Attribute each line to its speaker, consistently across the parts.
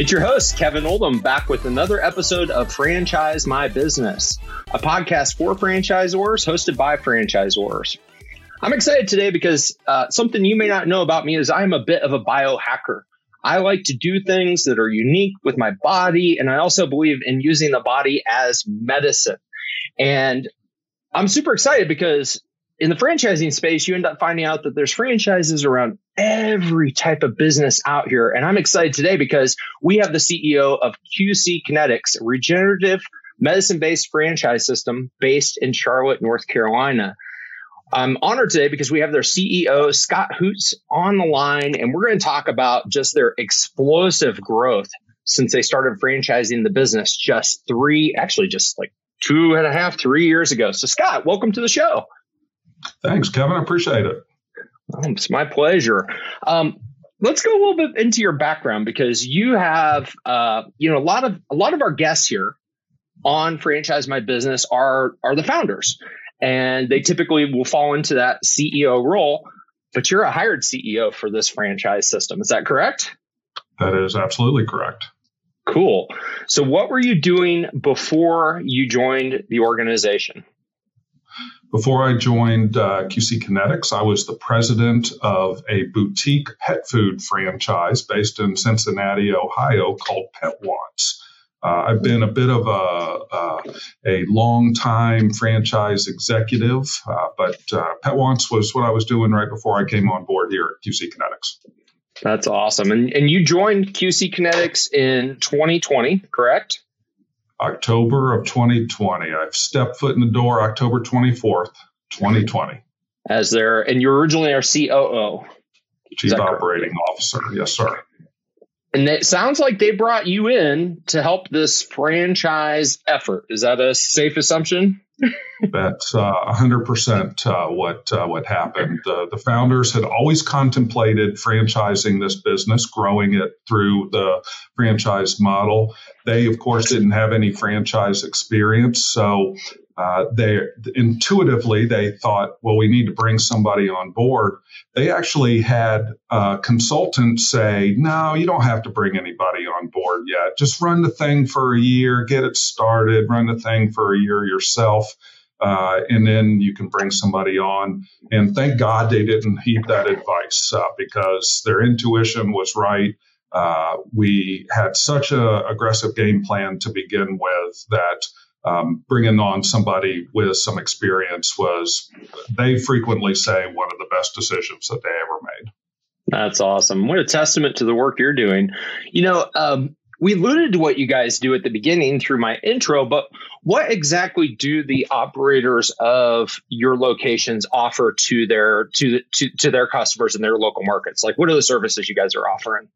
Speaker 1: It's your host, Kevin Oldham, back with another episode of Franchise My Business, a podcast for franchisors hosted by franchisors. I'm excited today because uh, something you may not know about me is I'm a bit of a biohacker. I like to do things that are unique with my body, and I also believe in using the body as medicine. And I'm super excited because in the franchising space, you end up finding out that there's franchises around every type of business out here. And I'm excited today because we have the CEO of QC Kinetix, a regenerative medicine based franchise system based in Charlotte, North Carolina. I'm honored today because we have their CEO, Scott Hoots, on the line, and we're going to talk about just their explosive growth since they started franchising the business just three, actually, just like two and a half, three years ago. So, Scott, welcome to the show.
Speaker 2: Thanks, Kevin. I appreciate it.
Speaker 1: It's my pleasure. Um, let's go a little bit into your background because you have, uh, you know, a lot of a lot of our guests here on franchise my business are are the founders, and they typically will fall into that CEO role. But you're a hired CEO for this franchise system. Is that correct?
Speaker 2: That is absolutely correct.
Speaker 1: Cool. So, what were you doing before you joined the organization?
Speaker 2: Before I joined uh, QC Kinetix, I was the president of a boutique pet food franchise based in Cincinnati, Ohio, called Pet Wants. Uh, I've been a bit of a, uh, a long time franchise executive, uh, but uh, Pet Wants was what I was doing right before I came on board here at QC Kinetix.
Speaker 1: That's awesome. And, and you joined QC Kinetix in 2020, correct?
Speaker 2: October of 2020. I've stepped foot in the door October 24th, 2020.
Speaker 1: As there, and you're originally our COO.
Speaker 2: Chief Operating correct? Officer. Yes, sir.
Speaker 1: And it sounds like they brought you in to help this franchise effort. Is that a safe assumption?
Speaker 2: That's uh, 100% uh, what uh, what happened. the founders had always contemplated franchising this business, growing it through the franchise model. They, of course, didn't have any franchise experience, so uh, they intuitively they thought, well, we need to bring somebody on board. They actually had uh, consultants say, no, you don't have to bring anybody on board yet. Just run the thing for a year, get it started, run the thing for a year yourself. Uh, and then you can bring somebody on. And thank God they didn't heed that advice uh, because their intuition was right. Uh, we had such a aggressive game plan to begin with that um, bringing on somebody with some experience was, they frequently say, one of the best decisions that they ever made.
Speaker 1: That's awesome. What a testament to the work you're doing. You know, um, we alluded to what you guys do at the beginning through my intro, but what exactly do the operators of your locations offer to their to to, to their customers in their local markets? Like, what are the services you guys are offering?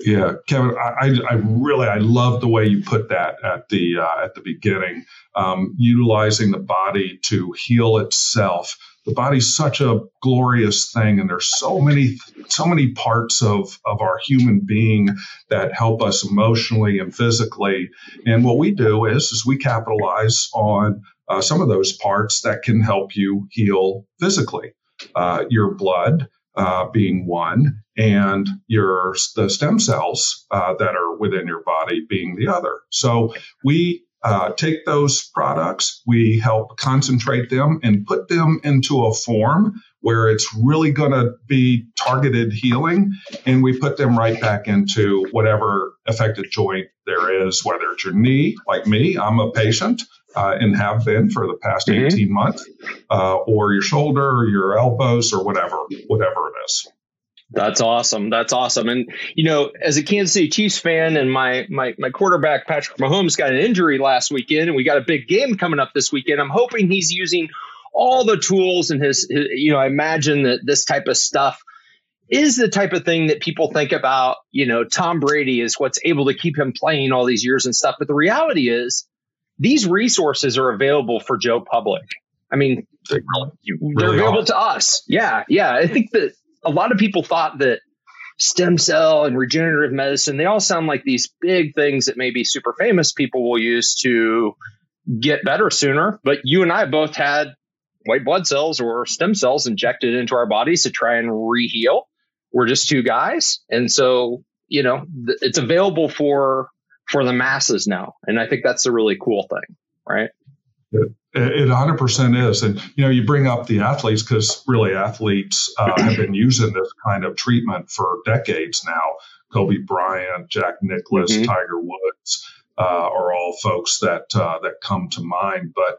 Speaker 2: Yeah, Kevin, I, I really I love the way you put that at the uh, at the beginning, um, utilizing the body to heal itself. The body's such a glorious thing, and there's so many so many parts of of our human being that help us emotionally and physically. And what we do is is we capitalize on uh, some of those parts that can help you heal physically. Uh, your blood uh, being one, and your the stem cells uh, that are within your body being the other. So we uh, take those products, we help concentrate them and put them into a form where it's really going to be targeted healing, and we put them right back into whatever affected joint there is, whether it's your knee, like me, I'm a patient. Uh, and have been for the past mm-hmm. 18 months, uh, or your shoulder or your elbows or whatever, whatever it is.
Speaker 1: That's awesome. That's awesome. And you know, as a Kansas City Chiefs fan, and my my my quarterback Patrick Mahomes got an injury last weekend, and we got a big game coming up this weekend. I'm hoping he's using all the tools and his, his you know, I imagine that this type of stuff is the type of thing that people think about. You know, Tom Brady is what's able to keep him playing all these years and stuff. But the reality is, these resources are available for Joe Public. I mean, they are available are. to us. Yeah, yeah. I think that a lot of people thought that stem cell and regenerative medicine, they all sound like these big things that maybe super famous people will use to get better sooner. But you and I both had white blood cells or stem cells injected into our bodies to try and reheal. We're just two guys. And so you know, th- it's available for for the masses now, and I think that's a really cool thing, right?
Speaker 2: It, it 100% is. And, you know, you bring up the athletes because really athletes uh, have been using this kind of treatment for decades now. Kobe Bryant, Jack Nicklaus, mm-hmm. Tiger Woods uh, are all folks that uh, that come to mind. But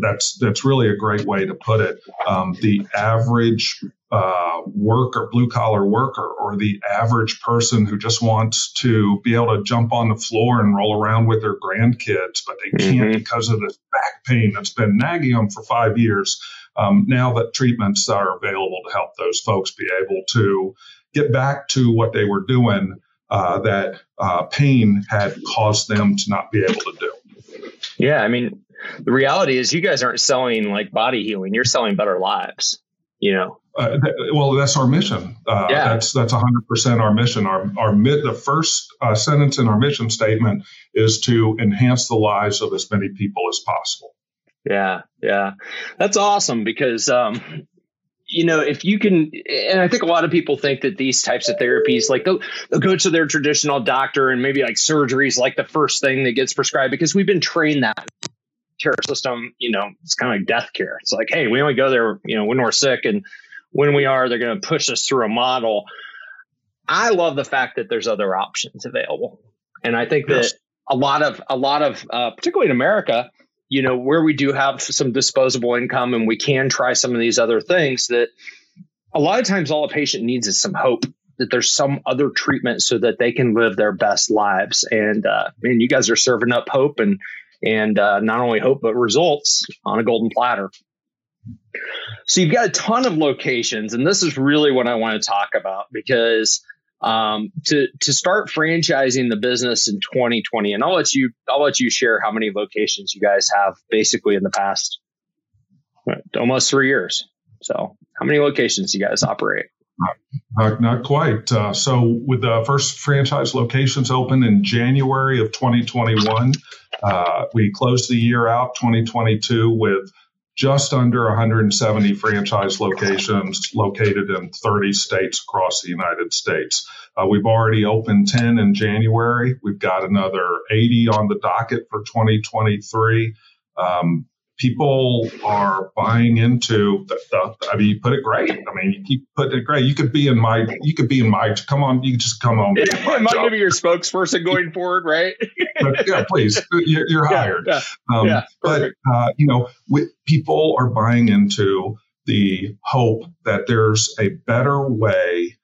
Speaker 2: that's that's really a great way to put it. Um, the average uh, worker, blue collar worker, or the average person who just wants to be able to jump on the floor and roll around with their grandkids, but they can't mm-hmm. because of this back pain that's been nagging them for five years. Um, now that treatments are available to help those folks be able to get back to what they were doing uh, that uh, pain had caused them to not be able to do.
Speaker 1: Yeah, I mean, the reality is you guys aren't selling like body healing; you're selling better lives. You know.
Speaker 2: Uh, th- well, that's our mission. Uh, yeah. That's that's 100 percent our mission. Our our mid, the first uh, sentence in our mission statement is to enhance the lives of as many people as possible.
Speaker 1: Yeah, yeah, that's awesome because um, you know, if you can, and I think a lot of people think that these types of therapies, like they'll, they'll go to their traditional doctor and maybe like surgery is like the first thing that gets prescribed because we've been trained that care system, you know, it's kind of like death care. It's like, hey, we only go there, you know, when we're sick and when we are, they're going to push us through a model. I love the fact that there's other options available. And I think yes. that a lot of, a lot of, uh, particularly in America, you know, where we do have some disposable income and we can try some of these other things that a lot of times all a patient needs is some hope that there's some other treatment so that they can live their best lives. And uh, man, you guys are serving up hope and and uh, not only hope but results on a golden platter. So you've got a ton of locations, and this is really what I want to talk about because um, to to start franchising the business in 2020. And I'll let you I'll let you share how many locations you guys have basically in the past almost three years. So how many locations do you guys operate?
Speaker 2: Not, not quite. Uh, so, with the first franchise locations open in January of 2021, uh, we closed the year out 2022 with just under 170 franchise locations located in 30 states across the United States. Uh, we've already opened 10 in January. We've got another 80 on the docket for 2023. Um, people are buying into the, the, I mean, you put it great. I mean, you keep putting it great. You could be in my, you could be in my, come on, you just come on.
Speaker 1: Am I going to be your spokesperson going forward, right?
Speaker 2: but, yeah, please, you're, you're hired. Yeah, yeah, um, yeah but, uh, you know, with, people are buying into the hope that there's a better way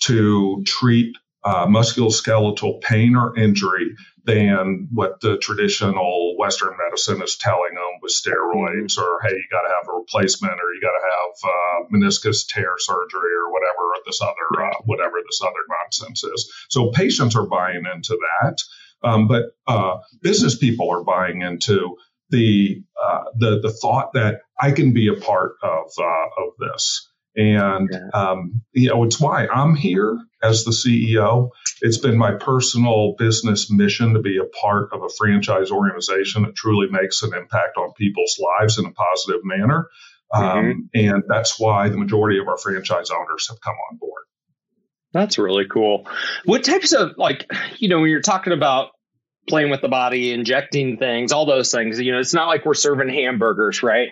Speaker 2: to treat uh, musculoskeletal pain or injury than what the traditional Western medicine is telling them with steroids, or hey, you got to have a replacement, or you got to have uh, meniscus tear surgery, or whatever this other uh, whatever this other nonsense is. So patients are buying into that, um, but uh, business people are buying into the uh, the the thought that I can be a part of uh, of this. And, um, you know, it's why I'm here as the CEO. It's been my personal business mission to be a part of a franchise organization that truly makes an impact on people's lives in a positive manner. Um, mm-hmm. And that's why the majority of our franchise owners have come on board.
Speaker 1: That's really cool. What types of, like, you know, when you're talking about playing with the body, injecting things, all those things, you know, it's not like we're serving hamburgers, right?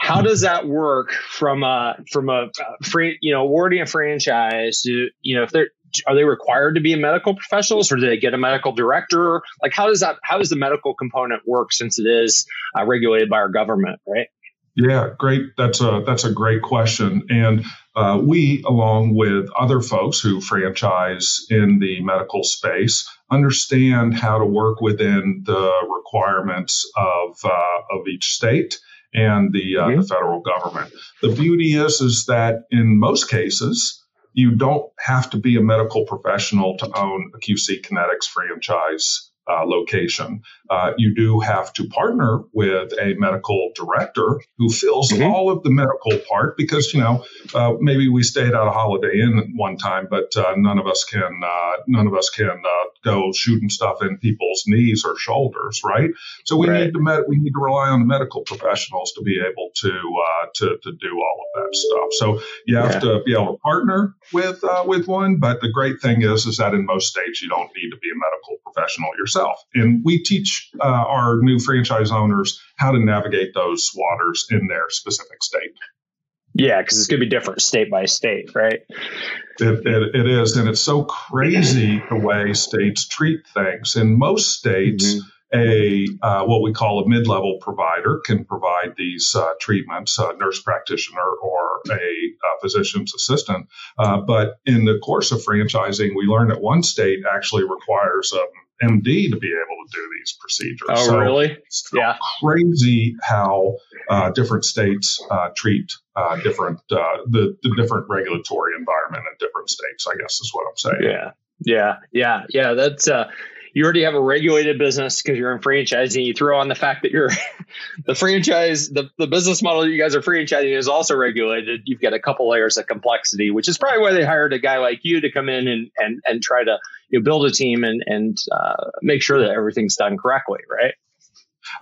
Speaker 1: How does that work from a from a free you know awarding a franchise? Do, you know if they're are they required to be medical professionals or do they get a medical director? Like how does that how does the medical component work since it is uh, regulated by our government, right?
Speaker 2: Yeah, great. That's a that's a great question, and uh, we, along with other folks who franchise in the medical space, understand how to work within the requirements of uh, of each state and the, uh, mm-hmm. the federal government. The beauty is, is that in most cases, you don't have to be a medical professional to own a QC Kinetix franchise uh, location. Uh, you do have to partner with a medical director who fills mm-hmm. all of the medical part because you know uh, maybe we stayed at a Holiday Inn one time, but uh, none of us can uh, none of us can uh, go shooting stuff in people's knees or shoulders, right? So we right. need to med- we need to rely on the medical professionals to be able to uh, to to do all of that stuff. So you have yeah. to be able to partner with uh, with one, but the great thing is is that in most states you don't need to be a medical professional yourself, and we teach uh, our new franchise owners how to navigate those waters in their specific state.
Speaker 1: Yeah, because it's going to be different state by state, right?
Speaker 2: It, it, it is. And it's so crazy the way states treat things. In most states, mm-hmm. a uh, what we call a mid-level provider can provide these uh, treatments, a nurse practitioner or a, a physician's assistant. Uh, but in the course of franchising, we learned that one state actually requires a MD to be able to do these procedures.
Speaker 1: Oh, so really? yeah.
Speaker 2: Crazy how uh, different states uh, treat uh, different uh, the, the different regulatory environment in different states. I guess is what I'm saying.
Speaker 1: Yeah, yeah, yeah, yeah. That's uh, you already have a regulated business because you're in franchising. You throw on the fact that you're the franchise, the, the business model you guys are franchising is also regulated. You've got a couple layers of complexity, which is probably why they hired a guy like you to come in and and and try to you know, build a team and and uh, make sure that everything's done correctly, right?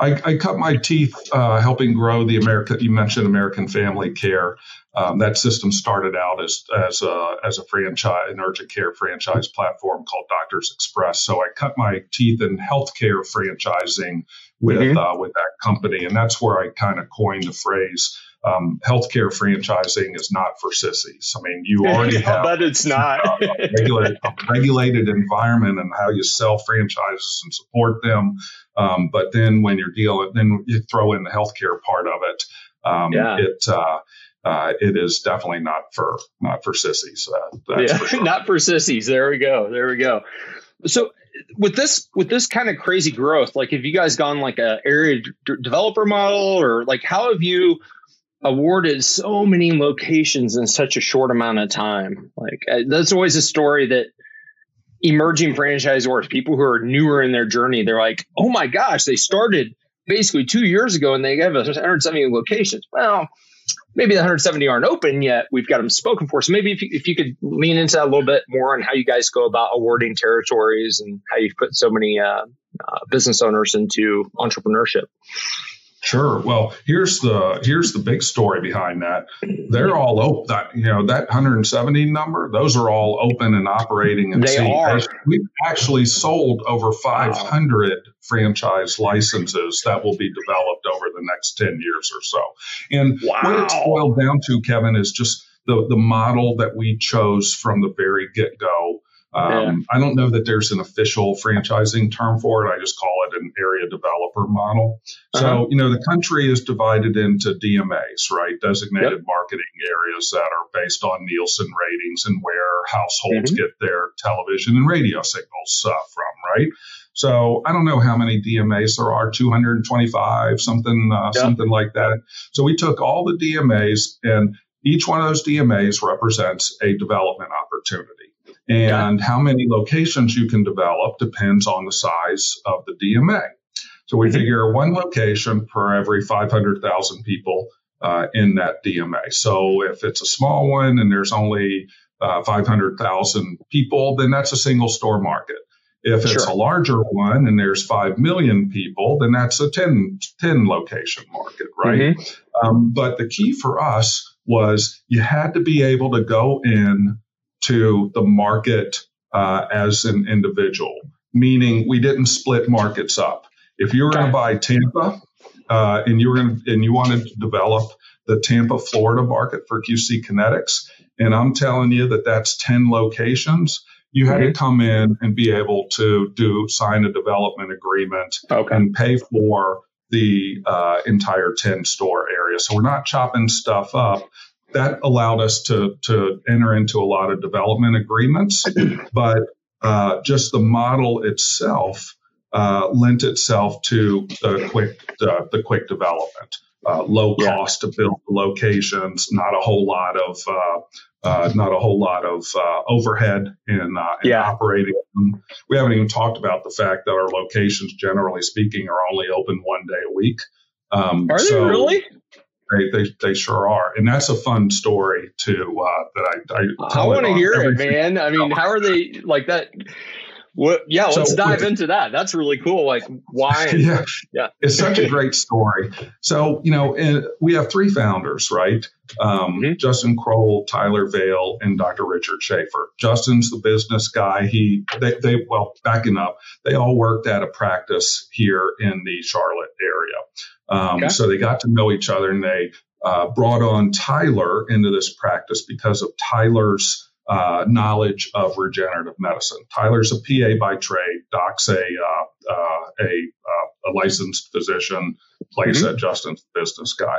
Speaker 2: I, I cut my teeth uh, helping grow the America. You mentioned American Family Care. Um, that system started out as as a, as a franchise, an urgent care franchise platform called Doctors Express. So I cut my teeth in healthcare franchising with mm-hmm. uh, with that company, and that's where I kind of coined the phrase um, healthcare franchising is not for sissies. I mean, you already have,
Speaker 1: but it's not
Speaker 2: a, regulated, a, regulated, environment and how you sell franchises and support them. Um, but then when you're dealing, then you throw in the healthcare part of it. Um, yeah. It uh, uh, it is definitely not for not for sissies. Uh,
Speaker 1: yeah, for sure. not for sissies. There we go. There we go. So with this with this kind of crazy growth, like have you guys gone like a area d- developer model or like how have you awarded so many locations in such a short amount of time. Like uh, that's always a story that emerging franchisors, people who are newer in their journey, they're like, "Oh my gosh, they started basically two years ago and they have 170 locations." Well, maybe the 170 aren't open yet. We've got them spoken for. So maybe if you, if you could lean into that a little bit more on how you guys go about awarding territories and how you've put so many uh, uh, business owners into entrepreneurship.
Speaker 2: Sure. Well, here's the here's the big story behind that. They're all open. That you know that 170 number. Those are all open and operating. And
Speaker 1: they are.
Speaker 2: We've actually sold over 500 wow. franchise licenses that will be developed over the next 10 years or so. And wow. what it's boiled down to, Kevin, is just the the model that we chose from the very get go um, yeah. I don't know that there's an official franchising term for it. I just call it an area developer model. Uh-huh. So, you know, the country is divided into DMAs, right? Designated yep. marketing areas that are based on Nielsen ratings and where households mm-hmm. get their television and radio signals uh, from, right? So I don't know how many DMAs there are, 225, something, uh, something like that. So we took all the DMAs and each one of those DMAs represents a development opportunity. And how many locations you can develop depends on the size of the DMA. So we mm-hmm. figure one location per every 500,000 people uh, in that DMA. So if it's a small one and there's only uh, 500,000 people, then that's a single store market. If it's sure. a larger one and there's 5 million people, then that's a 10, 10 location market, right? Mm-hmm. Um, but the key for us was you had to be able to go in to the market uh, as an individual, meaning we didn't split markets up. If you were going to buy Tampa uh, and you were going and you wanted to develop the Tampa, Florida market for QC Kinetix, and I'm telling you that that's 10 locations, you had mm-hmm. to come in and be able to do sign a development agreement okay. and pay for the uh, entire 10 store area. So we're not chopping stuff up that allowed us to to enter into a lot of development agreements, but uh, just the model itself uh, lent itself to the quick uh, the quick development, uh, low cost yeah. to build locations, not a whole lot of uh, uh, not a whole lot of overhead in, in yeah. operating them. We haven't even talked about the fact that our locations, generally speaking, are only open one day a week.
Speaker 1: Um, are so, they really?
Speaker 2: They, they, they sure are, and that's a fun story too. Uh, that I I,
Speaker 1: I want to hear it, man. I mean, how are they like that? What, yeah, let's so, dive into that. That's really cool. Like why?
Speaker 2: yeah, yeah, it's such a great story. So you know, we have three founders, right? Um, mm-hmm. Justin Kroll, Tyler Vale, and Dr. Richard Schaefer. Justin's the business guy. He, they, they, well, backing up, they all worked at a practice here in the Charlotte area. Um, okay. So they got to know each other, and they uh, brought on Tyler into this practice because of Tyler's uh, knowledge of regenerative medicine. Tyler's a PA by trade. Doc's a uh, uh, a, uh, a, licensed physician. Like mm-hmm. Said, Justin's business guy,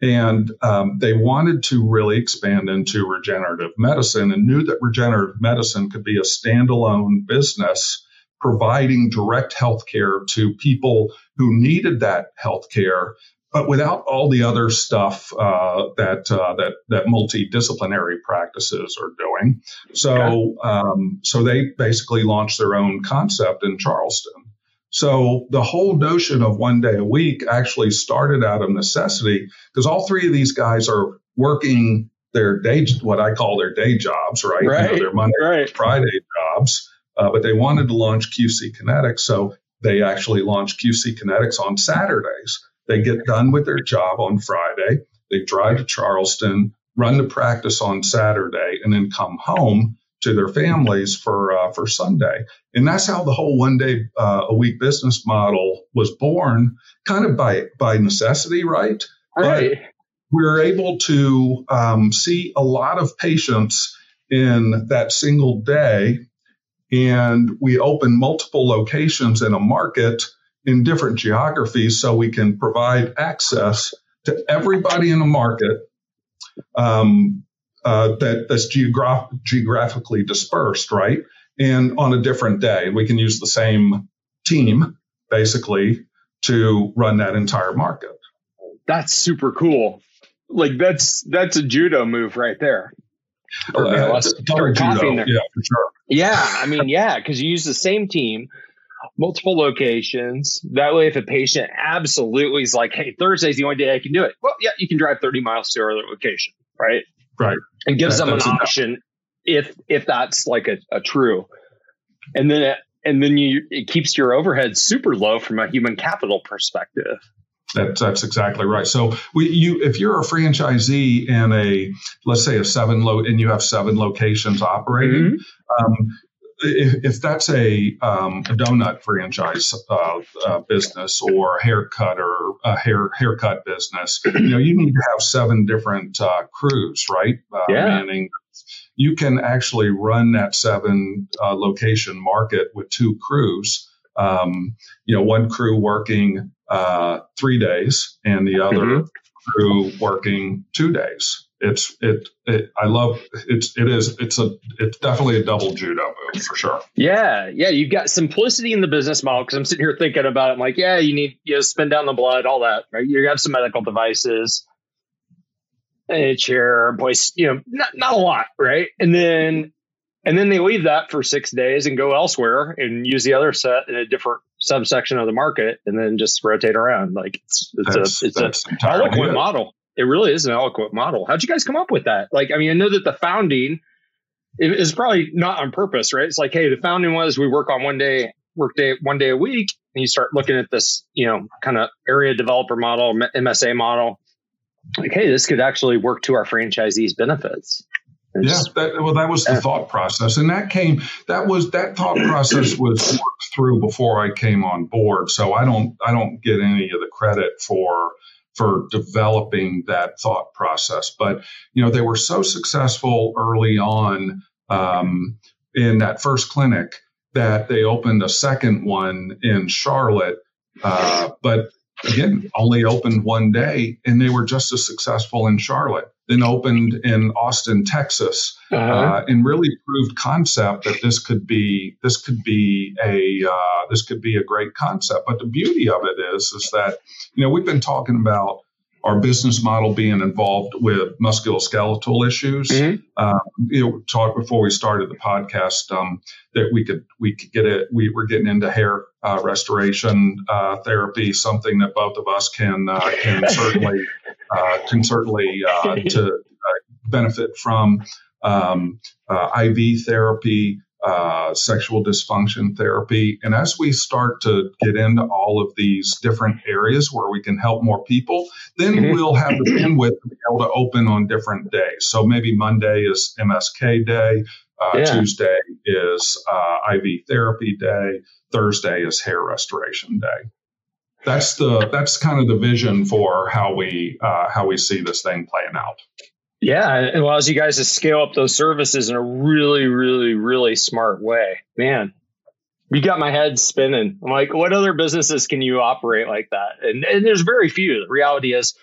Speaker 2: and um, they wanted to really expand into regenerative medicine and knew that regenerative medicine could be a standalone business providing direct health care to people who needed that health care but without all the other stuff uh, that uh, that that multidisciplinary practices are doing. So okay. um, so they basically launched their own concept in Charleston. So the whole notion of one day a week actually started out of necessity because all three of these guys are working their day, what I call their day jobs, right?
Speaker 1: Right. You know,
Speaker 2: their Monday
Speaker 1: right.
Speaker 2: Friday jobs. Uh, but they wanted to launch QC Kinetix, so they actually launched QC Kinetix on Saturdays. They get done with their job on Friday. They drive to Charleston, run the practice on Saturday, and then come home to their families for uh, for Sunday. And that's how the whole one day uh, a week business model was born, kind of by by necessity, right?
Speaker 1: Right. But
Speaker 2: we're able to um, see a lot of patients in that single day, and we open multiple locations in a market in different geographies so we can provide access to everybody in the market um, uh, that, that's geograph- geographically dispersed, right? And on a different day, we can use the same team basically to run that entire market.
Speaker 1: That's super cool. Like that's that's a judo move right there.
Speaker 2: Or, uh, judo, yeah, for sure.
Speaker 1: Yeah, I mean, yeah, because you use the same team multiple locations. That way, if a patient absolutely is like, "Hey, Thursday's the only day I can do it," well, yeah, you can drive 30 miles to another location, right?
Speaker 2: Right.
Speaker 1: And gives that, them an option enough. if if that's like a, a true. And then and then you it keeps your overhead super low from a human capital perspective.
Speaker 2: That's that's exactly right. So we, you, if you're a franchisee in a, let's say a seven low, and you have seven locations operating, mm-hmm. um, if, if that's a, um, a donut franchise uh, uh, business or a haircut or a hair haircut business, you know, you need to have seven different uh, crews, right?
Speaker 1: Uh, yeah.
Speaker 2: Manning. You can actually run that seven uh, location market with two crews. Um, you know, one crew working uh, three days and the other mm-hmm. crew working two days it's it, it I love it's it is it's a it's definitely a double judo move for sure.
Speaker 1: Yeah, yeah, you've got simplicity in the business model because I'm sitting here thinking about it. I'm like, yeah, you need you know spin down the blood, all that, right? You have some medical devices, a chair, voice, you know, not not a lot, right? And then and then they leave that for six days and go elsewhere and use the other set in a different subsection of the market and then just rotate around. Like it's it's that's, a it's a eloquent model it really is an eloquent model. How'd you guys come up with that? Like, I mean, I know that the founding is probably not on purpose, right? It's like, hey, the founding was we work on one day, work day, one day a week, and you start looking at this, you know, kind of area developer model, MSA model. Like, hey, this could actually work to our franchisees' benefits.
Speaker 2: And yeah, just, that, well, that was the thought process, and that came. That was that thought process was worked through before I came on board. So I don't, I don't get any of the credit for for developing that thought process. But you know, they were so successful early on um, in that first clinic that they opened a second one in Charlotte. Uh, but again, only opened one day, and they were just as successful in Charlotte. Then opened in Austin, Texas, uh-huh. uh, and really proved concept that this could be this could be a uh, this could be a great concept. But the beauty of it is is that you know we've been talking about our business model being involved with musculoskeletal issues. Mm-hmm. Um, you know, talked before we started the podcast um, that we could we could get it. We were getting into hair uh, restoration uh, therapy, something that both of us can uh, can certainly uh, can certainly uh, to uh, benefit from. Um, IV therapy, uh, sexual dysfunction therapy. And as we start to get into all of these different areas where we can help more people, then mm-hmm. we'll have the bandwidth to be able to open on different days. So maybe Monday is MSK day, uh, yeah. Tuesday is uh, IV therapy day, Thursday is hair restoration day. That's the that's kind of the vision for how we uh, how we see this thing playing out.
Speaker 1: Yeah, it allows you guys to scale up those services in a really, really, really smart way. Man, you got my head spinning. I'm like, what other businesses can you operate like that? And, and there's very few. The reality is,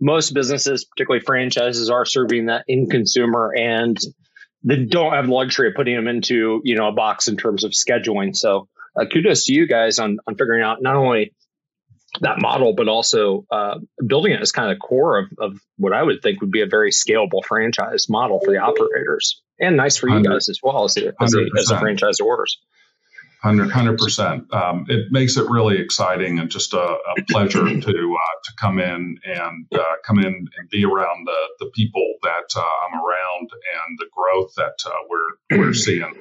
Speaker 1: most businesses, particularly franchises, are serving that in consumer and they don't have the luxury of putting them into you know a box in terms of scheduling. So uh, kudos to you guys on on figuring out not only that model, but also uh, building it as kind of core of, of what I would think would be a very scalable franchise model for the operators, and nice for you guys as well as a, as a, as a franchisors.
Speaker 2: 100 percent. Um, it makes it really exciting and just a, a pleasure to uh, to come in and uh, come in and be around the the people that uh, I'm around and the growth that uh, we're we're seeing.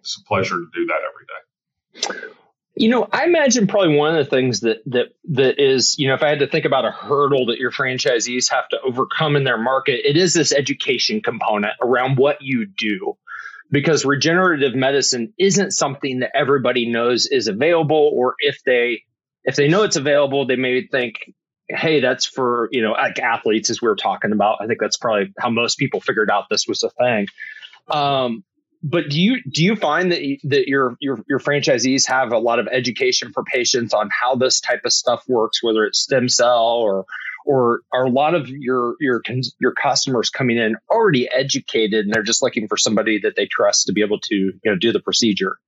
Speaker 2: It's a pleasure to do that every day.
Speaker 1: You know, I imagine probably one of the things that that that is, you know, if I had to think about a hurdle that your franchisees have to overcome in their market, it is this education component around what you do. Because regenerative medicine isn't something that everybody knows is available, or if they if they know it's available, they may think, hey, that's for, you know, like athletes as we were talking about. I think that's probably how most people figured out this was a thing. Um, but do you do you find that that your your your franchisees have a lot of education for patients on how this type of stuff works, whether it's stem cell or or are a lot of your your your customers coming in already educated and they're just looking for somebody that they trust to be able to you know do the procedure?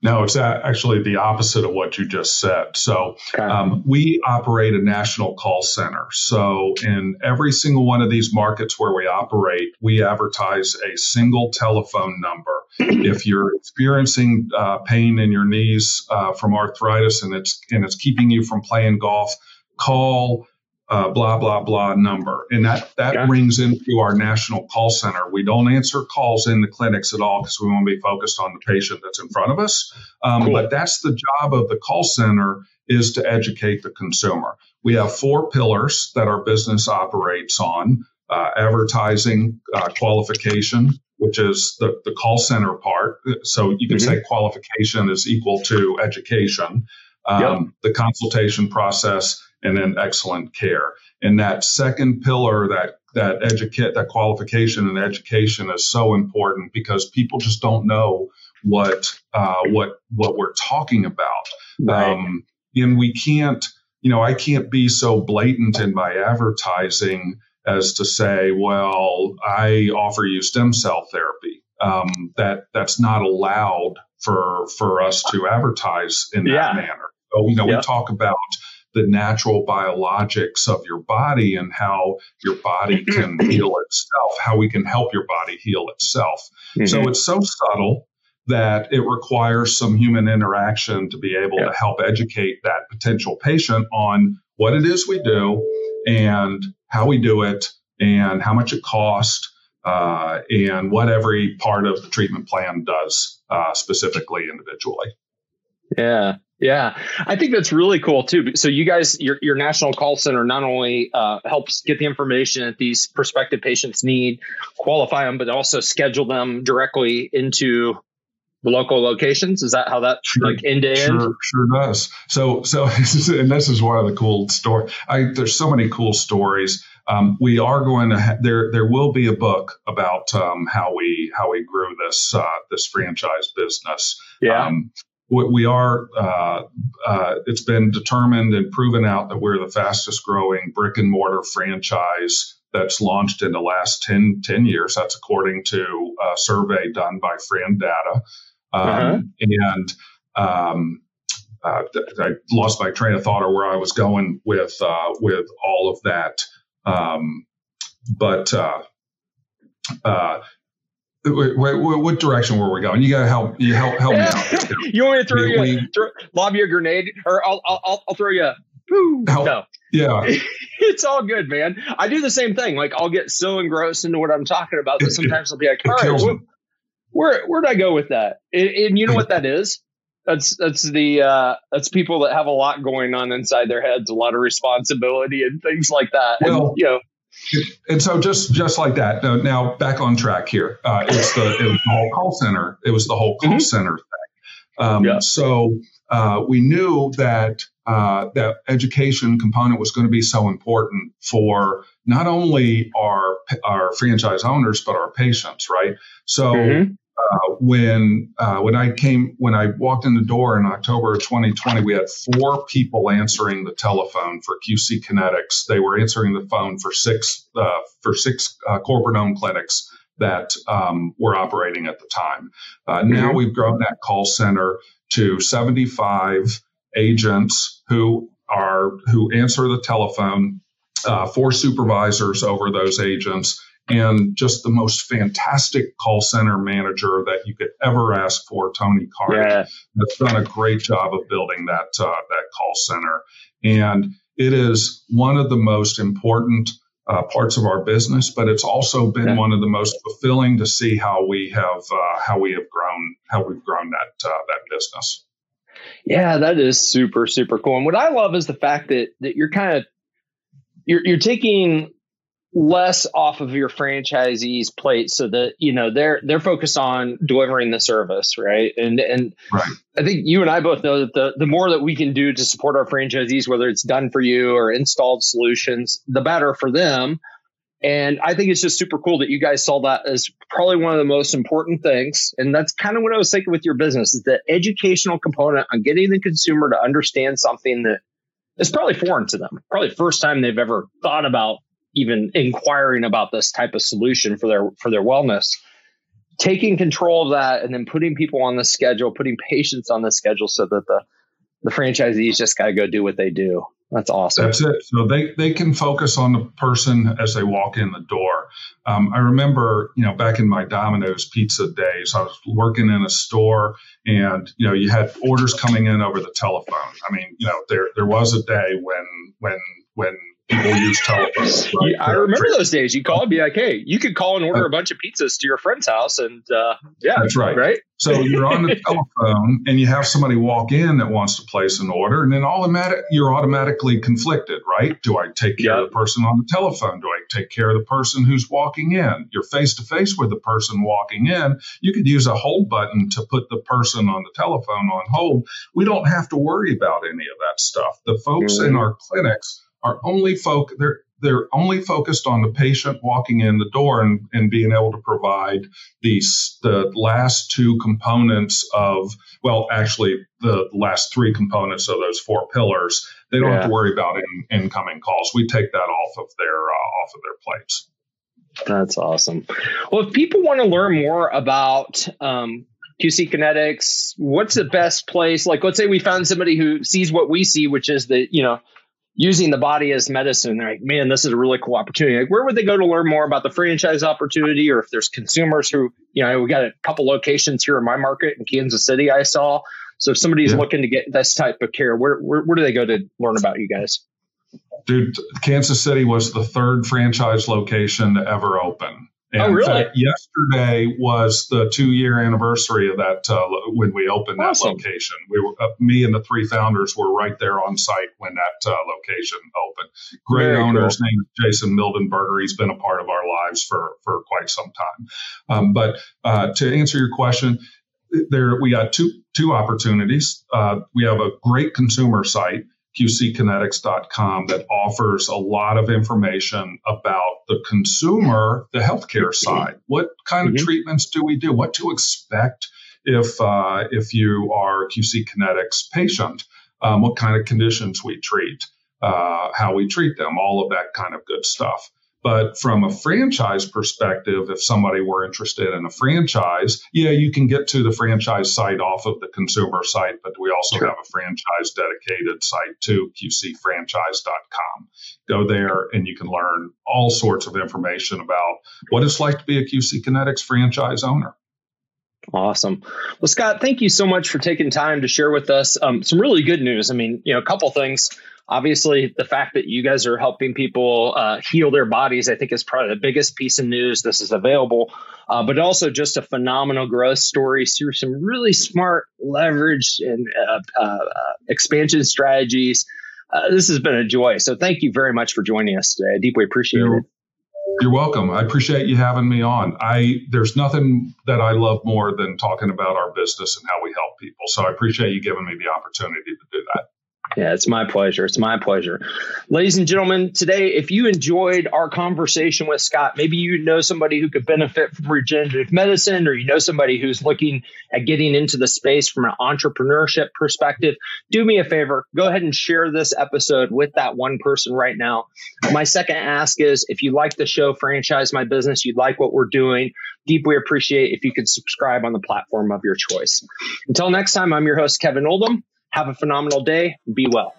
Speaker 2: No, it's actually the opposite of what you just said. So um, we operate a national call center. So in every single one of these markets where we operate, we advertise a single telephone number. if you're experiencing uh, pain in your knees uh, from arthritis and it's and it's keeping you from playing golf, call uh, blah blah blah number, and that that yeah. rings into our national call center. We don't answer calls in the clinics at all because we want to be focused on the patient that's in front of us. Um, cool. But that's the job of the call center is to educate the consumer. We have four pillars that our business operates on: uh, advertising, uh, qualification, which is the, the call center part. So you can mm-hmm. say qualification is equal to education. Um, yep. The consultation process and then excellent care. And that second pillar, that that educate that qualification and education is so important because people just don't know what uh, what what we're talking about. Right. Um, and we can't, you know, I can't be so blatant in my advertising as to say, well, I offer you stem cell therapy. Um, that that's not allowed for for us to advertise in that yeah. manner. So, you know, yep. we talk about the natural biologics of your body and how your body can heal itself, how we can help your body heal itself. Mm-hmm. So it's so subtle that it requires some human interaction to be able to help educate that potential patient on what it is we do and how we do it and how much it costs uh, and what every part of the treatment plan does uh, specifically individually.
Speaker 1: Yeah. Yeah, I think that's really cool too. So you guys, your your national call center not only uh, helps get the information that these prospective patients need, qualify them, but also schedule them directly into the local locations. Is that how that sure, like end to end?
Speaker 2: Sure, sure does. So so and this is one of the cool story. I there's so many cool stories. Um, we are going to ha- there. There will be a book about um, how we how we grew this uh, this franchise business.
Speaker 1: Yeah.
Speaker 2: Um, we are uh, uh, it's been determined and proven out that we're the fastest growing brick and mortar franchise that's launched in the last 10, 10 years. That's according to a survey done by FranData um, uh-huh. and um, uh, I lost my train of thought or where I was going with uh, with all of that. Um, but uh, uh, Wait, wait, what direction were we going? You got to help. You help help me out.
Speaker 1: you want me to throw we, you we, throw, lob you a grenade, or I'll I'll, I'll throw you. A,
Speaker 2: no, yeah,
Speaker 1: it's all good, man. I do the same thing. Like I'll get so engrossed into what I'm talking about that sometimes I'll be like, all right, what, where where'd I go with that? And, and you know what that is? That's that's the uh, that's people that have a lot going on inside their heads, a lot of responsibility and things like that. Well, and, you know.
Speaker 2: And so, just just like that. Now, now back on track here. Uh, it's the it was the whole call center. It was the whole call mm-hmm. center thing. Um, yeah. So uh, we knew that uh, that education component was going to be so important for not only our our franchise owners but our patients, right? So mm-hmm. Uh, when uh, when I came when I walked in the door in October of 2020, we had four people answering the telephone for QC Kinetix. They were answering the phone for six uh, for six uh, corporate owned clinics that um, were operating at the time. Mm-hmm. Now we've grown that call center to 75 agents who are who answer the telephone, uh, four supervisors over those agents, and just the most fantastic call center manager that you could ever ask for, Tony Carter. Yeah. That's done a great job of building that uh, that call center, and it is one of the most important. Uh, parts of our business, but it's also been yeah. one of the most fulfilling to see how we have uh, how we have grown how we've grown that uh, that business.
Speaker 1: Yeah, that is super super cool. And what I love is the fact that that you're kind of you're you're taking less off of your franchisees plate so that you know they're they're focused on delivering the service right and and right. i think you and i both know that the the more that we can do to support our franchisees whether it's done for you or installed solutions the better for them and I think it's just super cool that you guys saw that as probably one of the most important things. And that's kind of what I was thinking with your business is the educational component on getting the consumer to understand something that is probably foreign to them. Probably the first time they've ever thought about even inquiring about this type of solution for their for their wellness. Taking control of that and then putting people on the schedule, putting patients on the schedule so that the the franchisees just got to go do what they do. That's awesome.
Speaker 2: That's it. So they, they can focus on the person as they walk in the door. Um, I remember, you know, back in my Domino's pizza days, I was working in a store and, you know, you had orders coming in over the telephone. I mean, you know, there, there was a day when, when, when people use telephones.
Speaker 1: Right? Yeah, I remember those days. You called, be like, "Hey, you could call and order a bunch of pizzas to your friend's house," and uh, yeah,
Speaker 2: that's right.
Speaker 1: Right.
Speaker 2: So you're on the telephone, and you have somebody walk in that wants to place an order, and then automatic you're automatically conflicted, right? Do I take care of the person on the telephone? Do I take care of the person who's walking in? You're face to face with the person walking in. You could use a hold button to put the person on the telephone on hold. We don't have to worry about any of that stuff. The folks mm-hmm. in our clinics are only folk they're they're only focused on the patient walking in the door and, and being able to provide these the last two components of well actually the last three components of those four pillars they don't yeah. have to worry about in, incoming calls we take that off of their uh, off of their plates
Speaker 1: that's awesome well if people want to learn more about um, QC Kinetix, what's the best place? Like, let's say we found somebody who sees what we see, which is the, you know, using the body as medicine. They're like, man, this is a really cool opportunity. Like, where would they go to learn more about the franchise opportunity? Or if there's consumers who, you know, we got a couple locations here in my market in Kansas City, I saw. So if somebody's yeah. looking to get this type of care, where, where, where do they go to learn about you guys?
Speaker 2: Dude, Kansas City was the third franchise location to ever open.
Speaker 1: And oh, really? Fact,
Speaker 2: yesterday was the two year anniversary of that uh, when we opened that location. We were, uh, me and the three founders were right there on site when that uh, location opened. Great Very owner, cool. name is Jason Mildenberger. He's been a part of our lives for for quite some time. Um, but uh, to answer your question, there we got two two opportunities. Uh, we have a great consumer site qckinetix.com that offers a lot of information about the consumer, the healthcare side. What kind of mm-hmm. treatments do we do? What to expect if uh, if you are a QC Kinetix patient? Um, what kind of conditions we treat, uh, how we treat them, all of that kind of good stuff. But from a franchise perspective, if somebody were interested in a franchise, yeah, you can get to the franchise site off of the consumer site, but we also sure. have a franchise dedicated site too, qcfranchise.com. Go there and you can learn all sorts of information about what it's like to be a QC Kinetix franchise owner.
Speaker 1: Awesome. Well, Scott, thank you so much for taking time to share with us um, some really good news. I mean, you know, a couple things. Obviously, the fact that you guys are helping people uh, heal their bodies, I think, is probably the biggest piece of news. This is available, uh, but also just a phenomenal growth story through some really smart leverage and uh, uh, uh expansion strategies. Uh, this has been a joy. So, thank you very much for joining us today. I deeply appreciate
Speaker 2: you're,
Speaker 1: it.
Speaker 2: You're welcome. I appreciate you having me on. I there's nothing that I love more than talking about our business and how we help people. So, I appreciate you giving me the opportunity to do that.
Speaker 1: Yeah, it's my pleasure. It's my pleasure. Ladies and gentlemen, today, if you enjoyed our conversation with Scott, maybe you know somebody who could benefit from regenerative medicine, or you know somebody who's looking at getting into the space from an entrepreneurship perspective, do me a favor. Go ahead and share this episode with that one person right now. My second ask is if you like the show, Franchise My Business, you like what we're doing, deeply appreciate if you could subscribe on the platform of your choice. Until next time, I'm your host, Kevin Oldham. Have a phenomenal day. Be well.